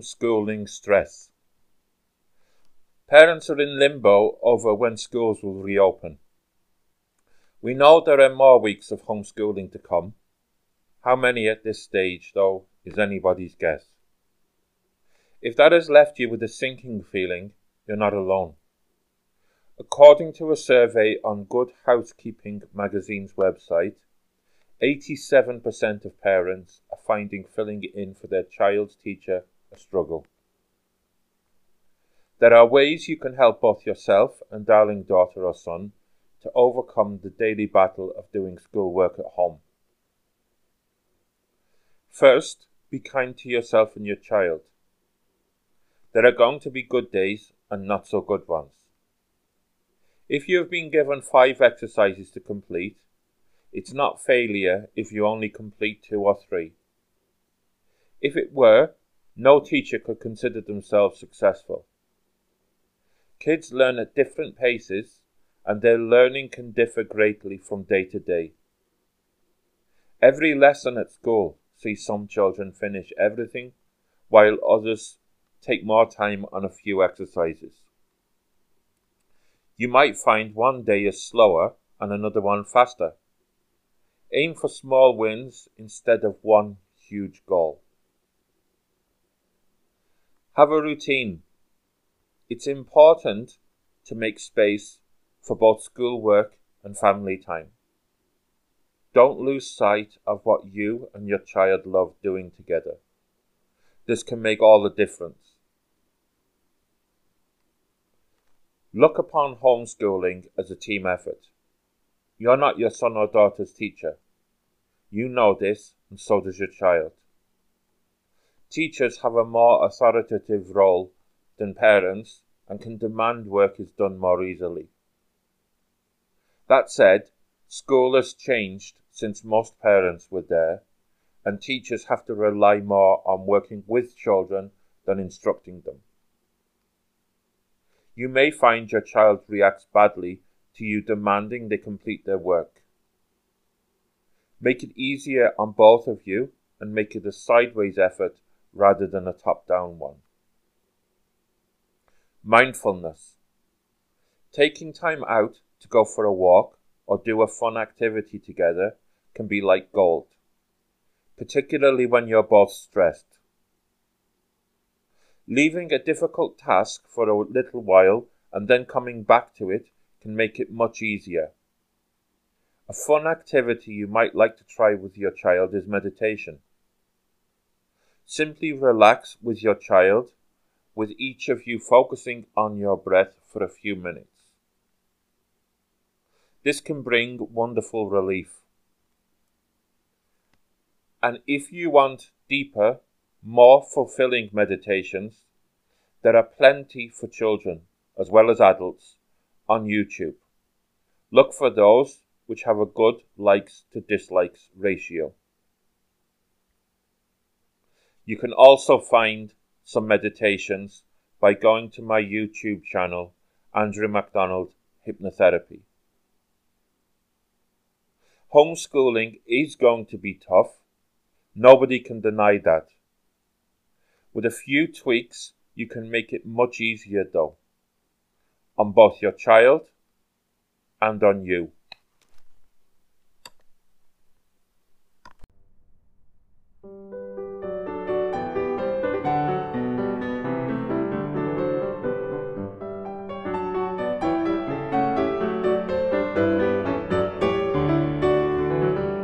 Homeschooling stress. Parents are in limbo over when schools will reopen. We know there are more weeks of homeschooling to come. How many at this stage, though, is anybody's guess. If that has left you with a sinking feeling, you're not alone. According to a survey on Good Housekeeping magazine's website, 87% of parents are finding filling in for their child's teacher a struggle. There are ways you can help both yourself and darling daughter or son to overcome the daily battle of doing schoolwork at home. First, be kind to yourself and your child. There are going to be good days and not so good ones. If you have been given five exercises to complete, it's not failure if you only complete two or three. If it were, no teacher could consider themselves successful. Kids learn at different paces, and their learning can differ greatly from day to day. Every lesson at school sees some children finish everything, while others take more time on a few exercises. You might find one day is slower and another one faster. Aim for small wins instead of one huge goal. Have a routine. It's important to make space for both schoolwork and family time. Don't lose sight of what you and your child love doing together. This can make all the difference. Look upon homeschooling as a team effort. You're not your son or daughter's teacher. You know this, and so does your child. Teachers have a more authoritative role than parents and can demand work is done more easily. That said, school has changed since most parents were there, and teachers have to rely more on working with children than instructing them. You may find your child reacts badly to you demanding they complete their work. Make it easier on both of you and make it a sideways effort rather than a top down one. Mindfulness. Taking time out to go for a walk or do a fun activity together can be like gold, particularly when you're both stressed. Leaving a difficult task for a little while and then coming back to it can make it much easier. A fun activity you might like to try with your child is meditation. Simply relax with your child, with each of you focusing on your breath for a few minutes. This can bring wonderful relief. And if you want deeper, more fulfilling meditations, there are plenty for children as well as adults on YouTube. Look for those which have a good likes to dislikes ratio. You can also find some meditations by going to my YouTube channel, Andrew MacDonald Hypnotherapy. Homeschooling is going to be tough. Nobody can deny that. With a few tweaks, you can make it much easier though, on both your child and on you.